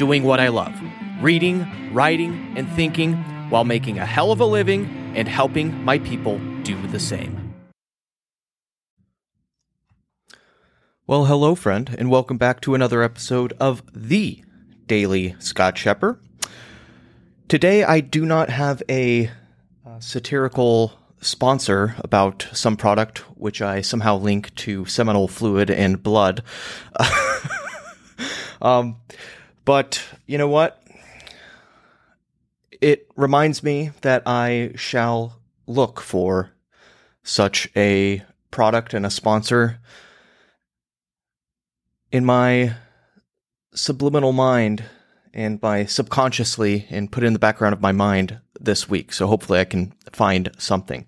doing what I love reading, writing, and thinking while making a hell of a living and helping my people do the same. Well, hello, friend, and welcome back to another episode of The Daily Scott Scheper. Today, I do not have a uh, satirical sponsor about some product which I somehow link to seminal fluid and blood. um, but you know what? It reminds me that I shall look for such a product and a sponsor in my subliminal mind and by subconsciously and put in the background of my mind this week. So hopefully I can find something.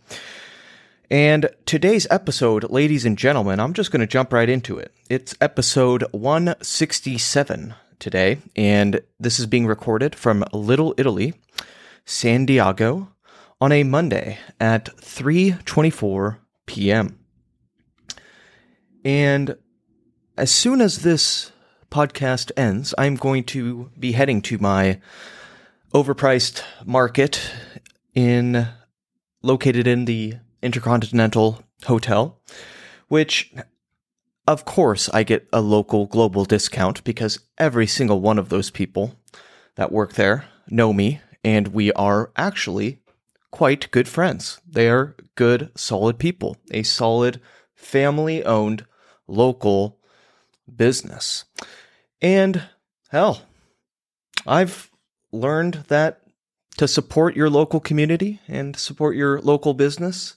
And today's episode, ladies and gentlemen, I'm just going to jump right into it. It's episode 167 today, and this is being recorded from Little Italy, San Diego, on a Monday at 3:24 p.m. And as soon as this podcast ends, I'm going to be heading to my overpriced market in located in the Intercontinental Hotel, which of course I get a local global discount because every single one of those people that work there know me and we are actually quite good friends. They are good solid people, a solid family owned local business. And hell, I've learned that to support your local community and support your local business,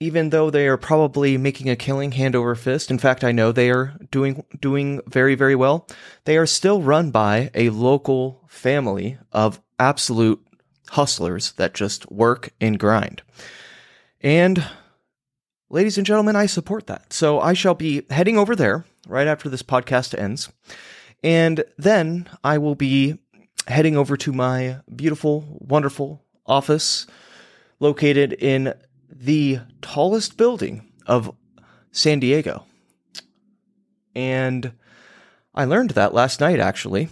even though they are probably making a killing hand over fist, in fact, I know they are doing doing very very well. They are still run by a local family of absolute hustlers that just work and grind. And ladies and gentlemen, I support that. So I shall be heading over there right after this podcast ends. And then I will be heading over to my beautiful, wonderful office located in the tallest building of San Diego. And I learned that last night, actually,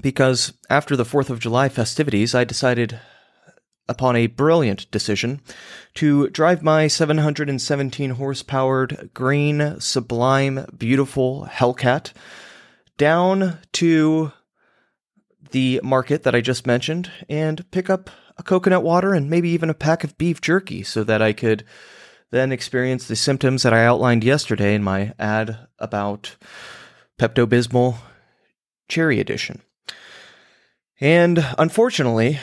because after the 4th of July festivities, I decided upon a brilliant decision to drive my 717 horsepowered green, sublime, beautiful Hellcat down to the market that I just mentioned and pick up a coconut water and maybe even a pack of beef jerky so that I could then experience the symptoms that I outlined yesterday in my ad about Pepto Bismol Cherry Edition. And unfortunately,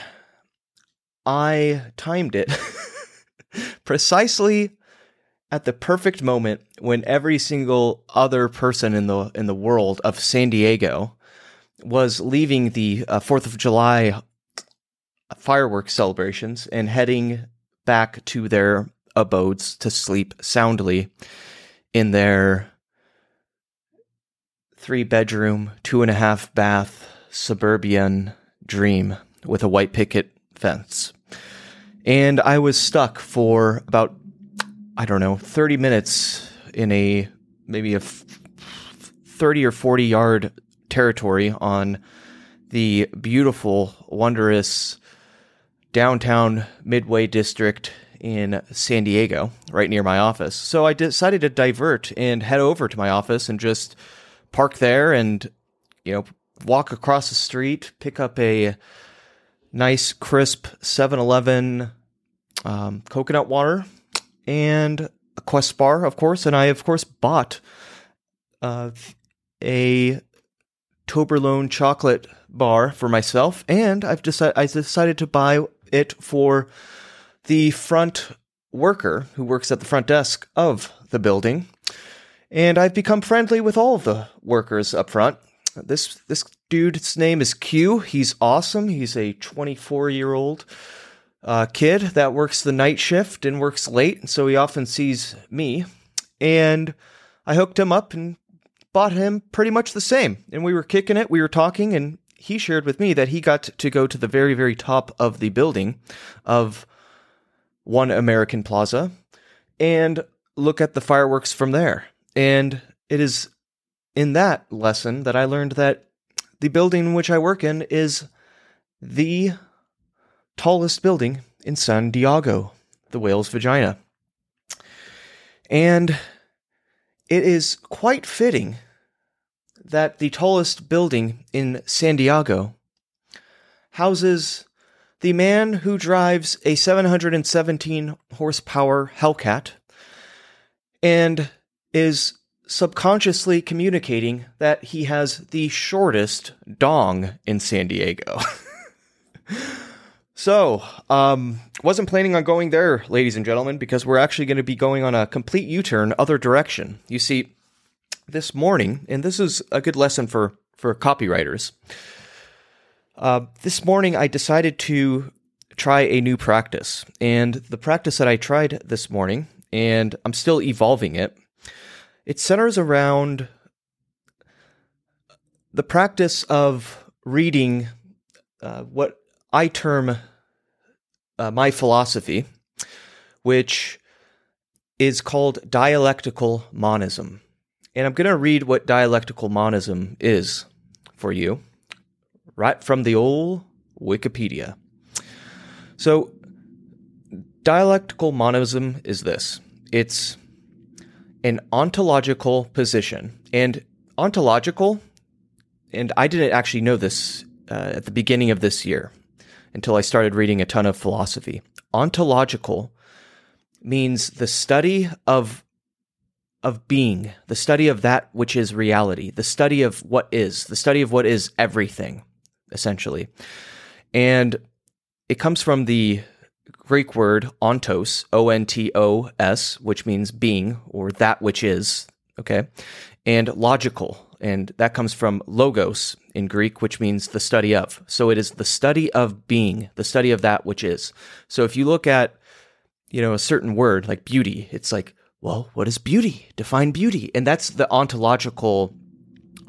I timed it precisely at the perfect moment when every single other person in the in the world of San Diego was leaving the uh, 4th of July fireworks celebrations and heading back to their abodes to sleep soundly in their three bedroom, two and a half bath suburban dream with a white picket fence. And I was stuck for about, I don't know, 30 minutes in a maybe a 30 or 40 yard territory on the beautiful, wondrous downtown Midway district in San Diego, right near my office. So I decided to divert and head over to my office and just park there and, you know, walk across the street, pick up a nice, crisp 7 Eleven um, coconut water and a Quest bar, of course. And I, of course, bought uh, a Toblerone chocolate bar for myself, and I've decided I decided to buy it for the front worker who works at the front desk of the building. And I've become friendly with all of the workers up front. this this dude's name is Q. He's awesome. He's a 24 year old uh, kid that works the night shift and works late, and so he often sees me. And I hooked him up and bought him pretty much the same. And we were kicking it, we were talking, and he shared with me that he got to go to the very, very top of the building of One American Plaza and look at the fireworks from there. And it is in that lesson that I learned that the building in which I work in is the tallest building in San Diego, the whale's vagina. And it is quite fitting that the tallest building in San Diego houses the man who drives a 717 horsepower Hellcat and is subconsciously communicating that he has the shortest dong in San Diego. so, um, wasn't planning on going there, ladies and gentlemen, because we're actually going to be going on a complete U turn, other direction. You see, this morning, and this is a good lesson for, for copywriters. Uh, this morning, I decided to try a new practice. And the practice that I tried this morning, and I'm still evolving it, it centers around the practice of reading uh, what I term uh, my philosophy, which is called dialectical monism. And I'm going to read what dialectical monism is for you, right from the old Wikipedia. So, dialectical monism is this it's an ontological position. And ontological, and I didn't actually know this uh, at the beginning of this year until I started reading a ton of philosophy. Ontological means the study of of being, the study of that which is reality, the study of what is, the study of what is everything, essentially. And it comes from the Greek word ontos, O N T O S, which means being or that which is, okay? And logical, and that comes from logos in Greek, which means the study of. So it is the study of being, the study of that which is. So if you look at, you know, a certain word like beauty, it's like, well, what is beauty? Define beauty. And that's the ontological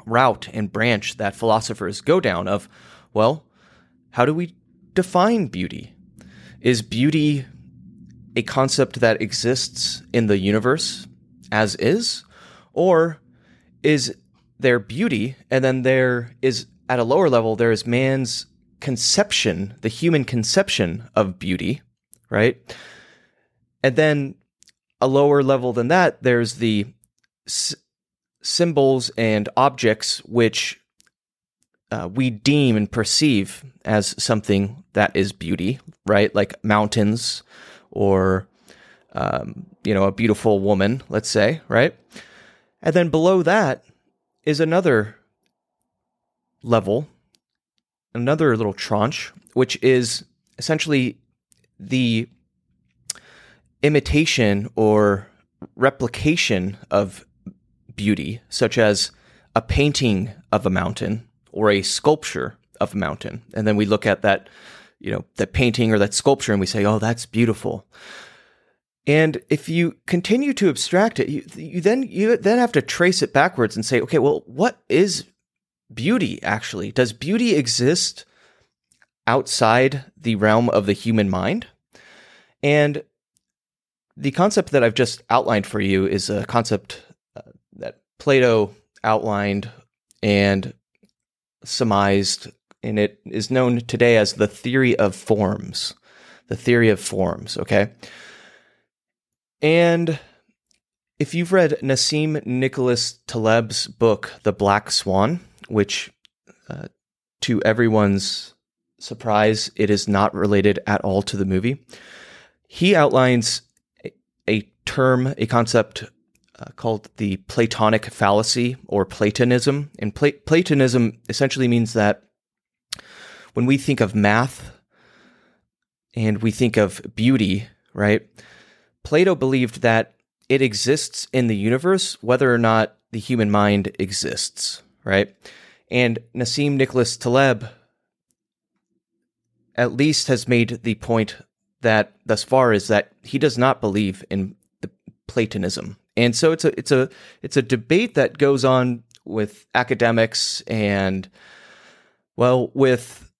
route and branch that philosophers go down of, well, how do we define beauty? Is beauty a concept that exists in the universe as is? Or is there beauty and then there is, at a lower level, there is man's conception, the human conception of beauty, right? And then a lower level than that, there's the s- symbols and objects which uh, we deem and perceive as something that is beauty, right? Like mountains or, um, you know, a beautiful woman, let's say, right? And then below that is another level, another little tranche, which is essentially the imitation or replication of beauty, such as a painting of a mountain or a sculpture of a mountain. And then we look at that, you know, that painting or that sculpture and we say, oh, that's beautiful. And if you continue to abstract it, you, you then you then have to trace it backwards and say, okay, well, what is beauty actually? Does beauty exist outside the realm of the human mind? And the concept that I've just outlined for you is a concept uh, that Plato outlined and surmised, and it is known today as the theory of forms. The theory of forms, okay? And if you've read Nassim Nicholas Taleb's book, The Black Swan, which uh, to everyone's surprise, it is not related at all to the movie, he outlines term, a concept uh, called the Platonic fallacy or Platonism. And Pla- Platonism essentially means that when we think of math and we think of beauty, right? Plato believed that it exists in the universe whether or not the human mind exists, right? And Nassim Nicholas Taleb at least has made the point that thus far is that he does not believe in Platonism. And so it's a it's a it's a debate that goes on with academics and well with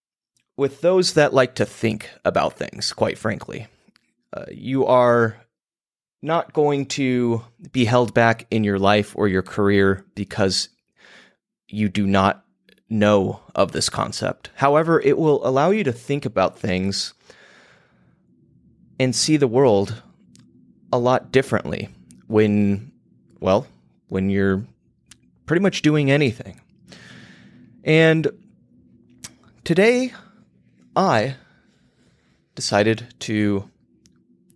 with those that like to think about things quite frankly uh, you are not going to be held back in your life or your career because you do not know of this concept. However, it will allow you to think about things and see the world a lot differently when, well, when you're pretty much doing anything. And today, I decided to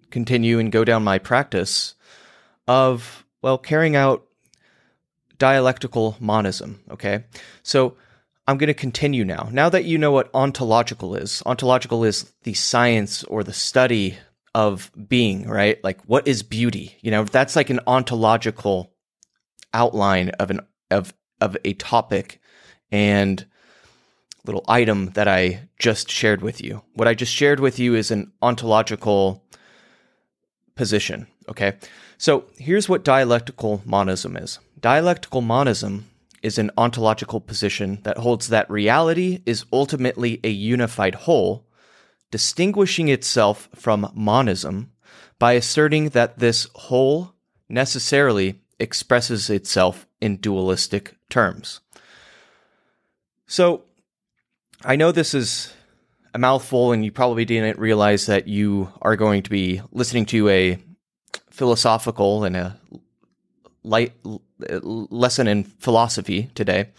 continue and go down my practice of, well, carrying out dialectical monism. Okay. So I'm going to continue now. Now that you know what ontological is, ontological is the science or the study of being, right? Like what is beauty? You know, that's like an ontological outline of an of of a topic and little item that I just shared with you. What I just shared with you is an ontological position. Okay. So here's what dialectical monism is dialectical monism is an ontological position that holds that reality is ultimately a unified whole, distinguishing itself from monism by asserting that this whole necessarily expresses itself in dualistic terms. So, I know this is a mouthful, and you probably didn't realize that you are going to be listening to a philosophical and a light lesson in philosophy today,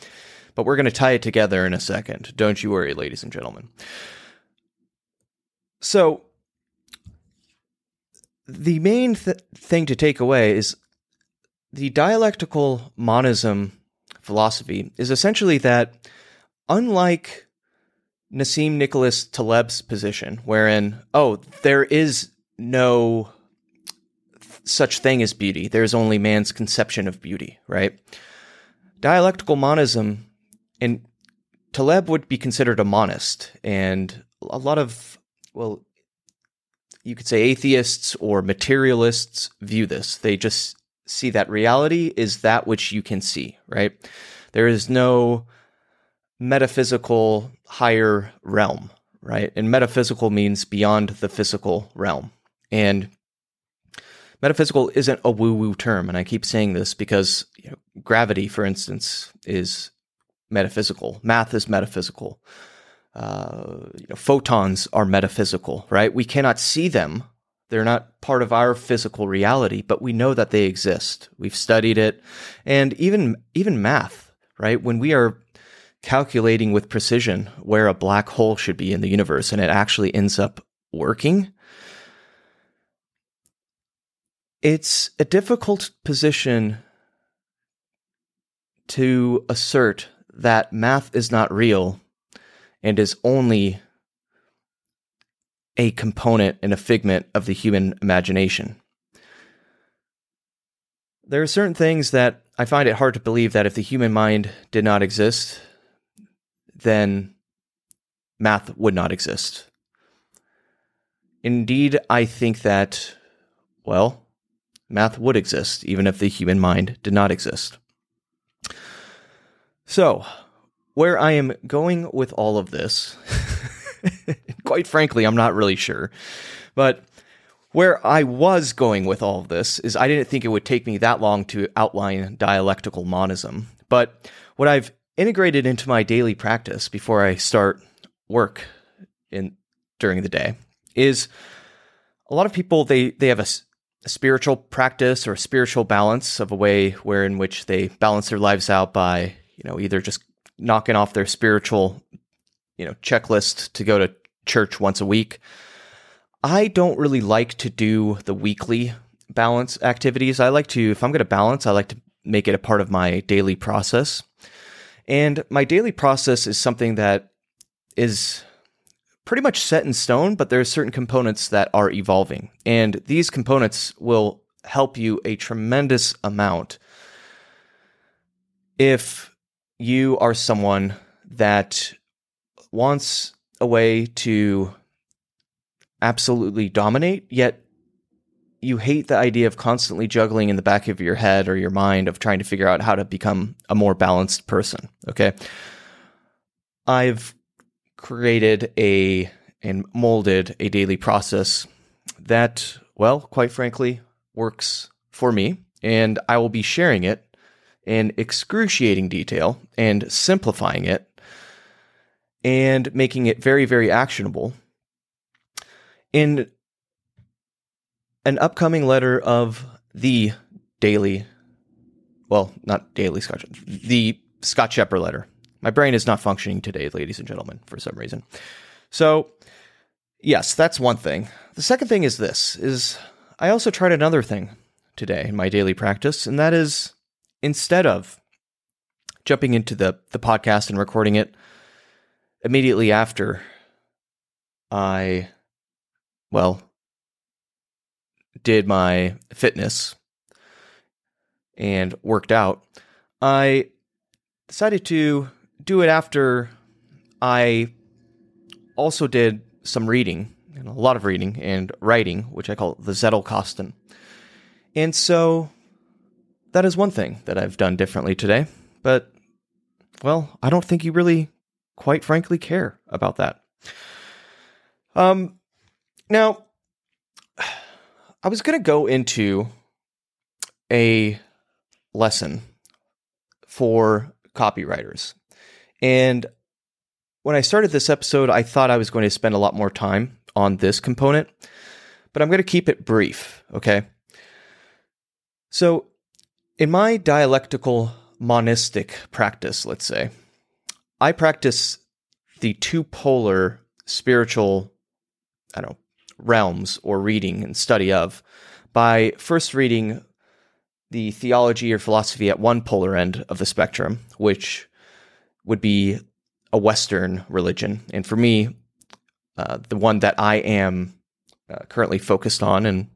but we're going to tie it together in a second. Don't you worry, ladies and gentlemen. So, the main th- thing to take away is the dialectical monism philosophy is essentially that, unlike Nassim Nicholas Taleb's position, wherein, oh, there is no such thing as beauty. There's only man's conception of beauty, right? Dialectical monism, and Taleb would be considered a monist, and a lot of, well, you could say atheists or materialists view this. They just see that reality is that which you can see, right? There is no metaphysical higher realm, right? And metaphysical means beyond the physical realm. And metaphysical isn't a woo woo term. And I keep saying this because you know, gravity, for instance, is metaphysical, math is metaphysical. Uh, you know, photons are metaphysical, right? We cannot see them. They're not part of our physical reality, but we know that they exist. We've studied it. And even even math, right? When we are calculating with precision where a black hole should be in the universe and it actually ends up working, it's a difficult position to assert that math is not real and is only a component and a figment of the human imagination. There are certain things that I find it hard to believe that if the human mind did not exist, then math would not exist. Indeed, I think that, well, math would exist even if the human mind did not exist. So, where I am going with all of this, quite frankly, I'm not really sure. But where I was going with all of this is I didn't think it would take me that long to outline dialectical monism. But what I've integrated into my daily practice before I start work in during the day is a lot of people they they have a, a spiritual practice or a spiritual balance of a way where in which they balance their lives out by you know either just knocking off their spiritual you know checklist to go to church once a week. I don't really like to do the weekly balance activities. I like to if i'm going to balance i like to make it a part of my daily process. And my daily process is something that is pretty much set in stone, but there are certain components that are evolving. And these components will help you a tremendous amount. If you are someone that wants a way to absolutely dominate, yet you hate the idea of constantly juggling in the back of your head or your mind of trying to figure out how to become a more balanced person. Okay. I've created a and molded a daily process that, well, quite frankly, works for me. And I will be sharing it in excruciating detail and simplifying it and making it very, very actionable in an upcoming letter of the daily, well, not daily Scott, the Scott Scheper letter. My brain is not functioning today, ladies and gentlemen, for some reason. So, yes, that's one thing. The second thing is this is I also tried another thing today in my daily practice, and that is instead of jumping into the the podcast and recording it immediately after I well did my fitness and worked out, I decided to do it after I also did some reading, and a lot of reading and writing, which I call the Zettelkasten. And so that is one thing that I've done differently today. But, well, I don't think you really, quite frankly, care about that. Um, now, I was going to go into a lesson for copywriters. And when I started this episode, I thought I was going to spend a lot more time on this component, but I'm going to keep it brief, okay? So, in my dialectical monistic practice, let's say, I practice the two polar spiritual, I don't know, realms or reading and study of by first reading the theology or philosophy at one polar end of the spectrum, which would be a Western religion. And for me, uh, the one that I am uh, currently focused on and,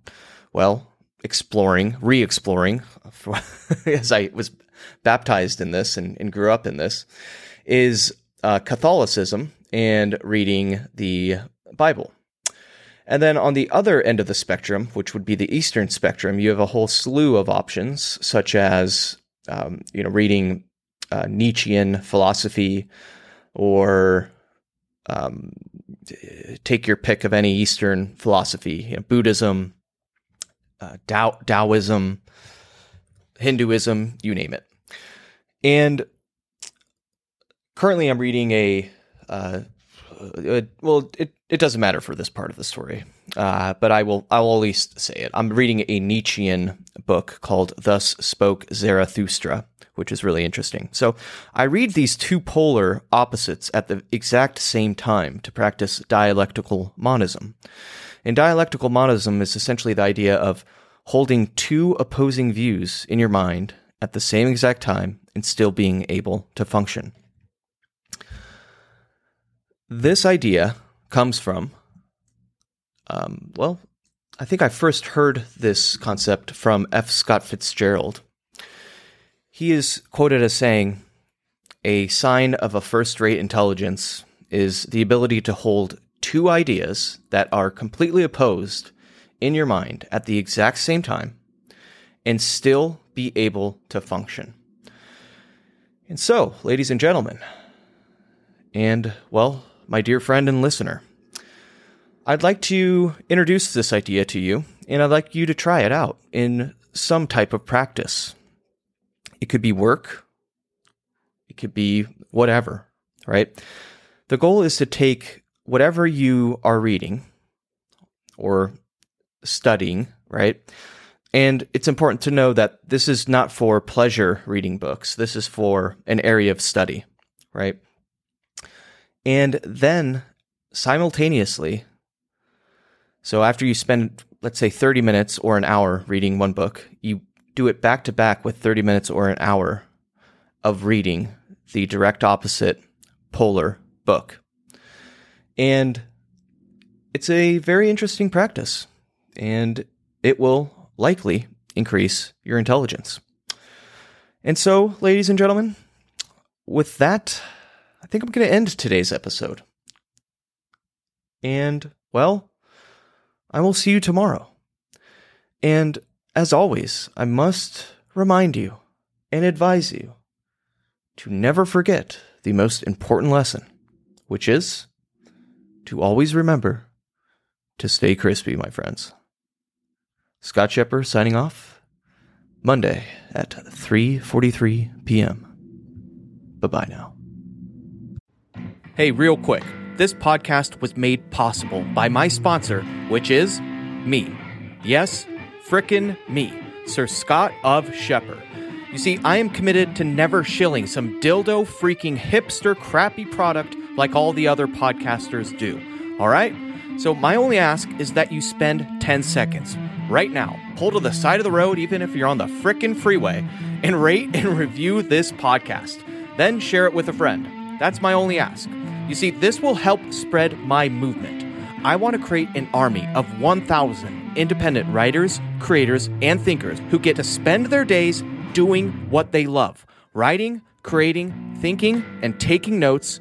well, exploring, re exploring, as I was baptized in this and, and grew up in this, is uh, Catholicism and reading the Bible. And then on the other end of the spectrum, which would be the Eastern spectrum, you have a whole slew of options, such as um, you know reading uh, Nietzschean philosophy, or um, take your pick of any Eastern philosophy, you know, Buddhism, uh, Tao- Taoism, Hinduism, you name it. And currently, I'm reading a uh, uh, well, it, it doesn't matter for this part of the story, uh, but I will I will at least say it. I'm reading a Nietzschean book called "Thus Spoke Zarathustra," which is really interesting. So I read these two polar opposites at the exact same time to practice dialectical monism. And dialectical monism is essentially the idea of holding two opposing views in your mind at the same exact time and still being able to function. This idea comes from, um, well, I think I first heard this concept from F. Scott Fitzgerald. He is quoted as saying, A sign of a first rate intelligence is the ability to hold two ideas that are completely opposed in your mind at the exact same time and still be able to function. And so, ladies and gentlemen, and well, my dear friend and listener. I'd like to introduce this idea to you, and I'd like you to try it out in some type of practice. It could be work, it could be whatever, right? The goal is to take whatever you are reading or studying, right? And it's important to know that this is not for pleasure reading books. This is for an area of study, right? And then simultaneously, so after you spend, let's say, 30 minutes or an hour reading one book, you do it back to back with 30 minutes or an hour of reading the direct opposite polar book. And it's a very interesting practice, and it will likely increase your intelligence. And so, ladies and gentlemen, with that, I think I'm going to end today's episode. And, well, I will see you tomorrow. And as always, I must remind you and advise you to never forget the most important lesson, which is to always remember to stay crispy, my friends. Scott Scheper signing off. Monday at 3:43 p.m. Bye-bye now. Hey, real quick. This podcast was made possible by my sponsor, which is me. Yes, frickin' me, Sir Scott of Scheper. You see, I am committed to never shilling some dildo freaking hipster crappy product like all the other podcasters do. All right? So, my only ask is that you spend 10 seconds right now, pull to the side of the road, even if you're on the frickin' freeway, and rate and review this podcast. Then share it with a friend. That's my only ask. You see, this will help spread my movement. I want to create an army of 1,000 independent writers, creators, and thinkers who get to spend their days doing what they love writing, creating, thinking, and taking notes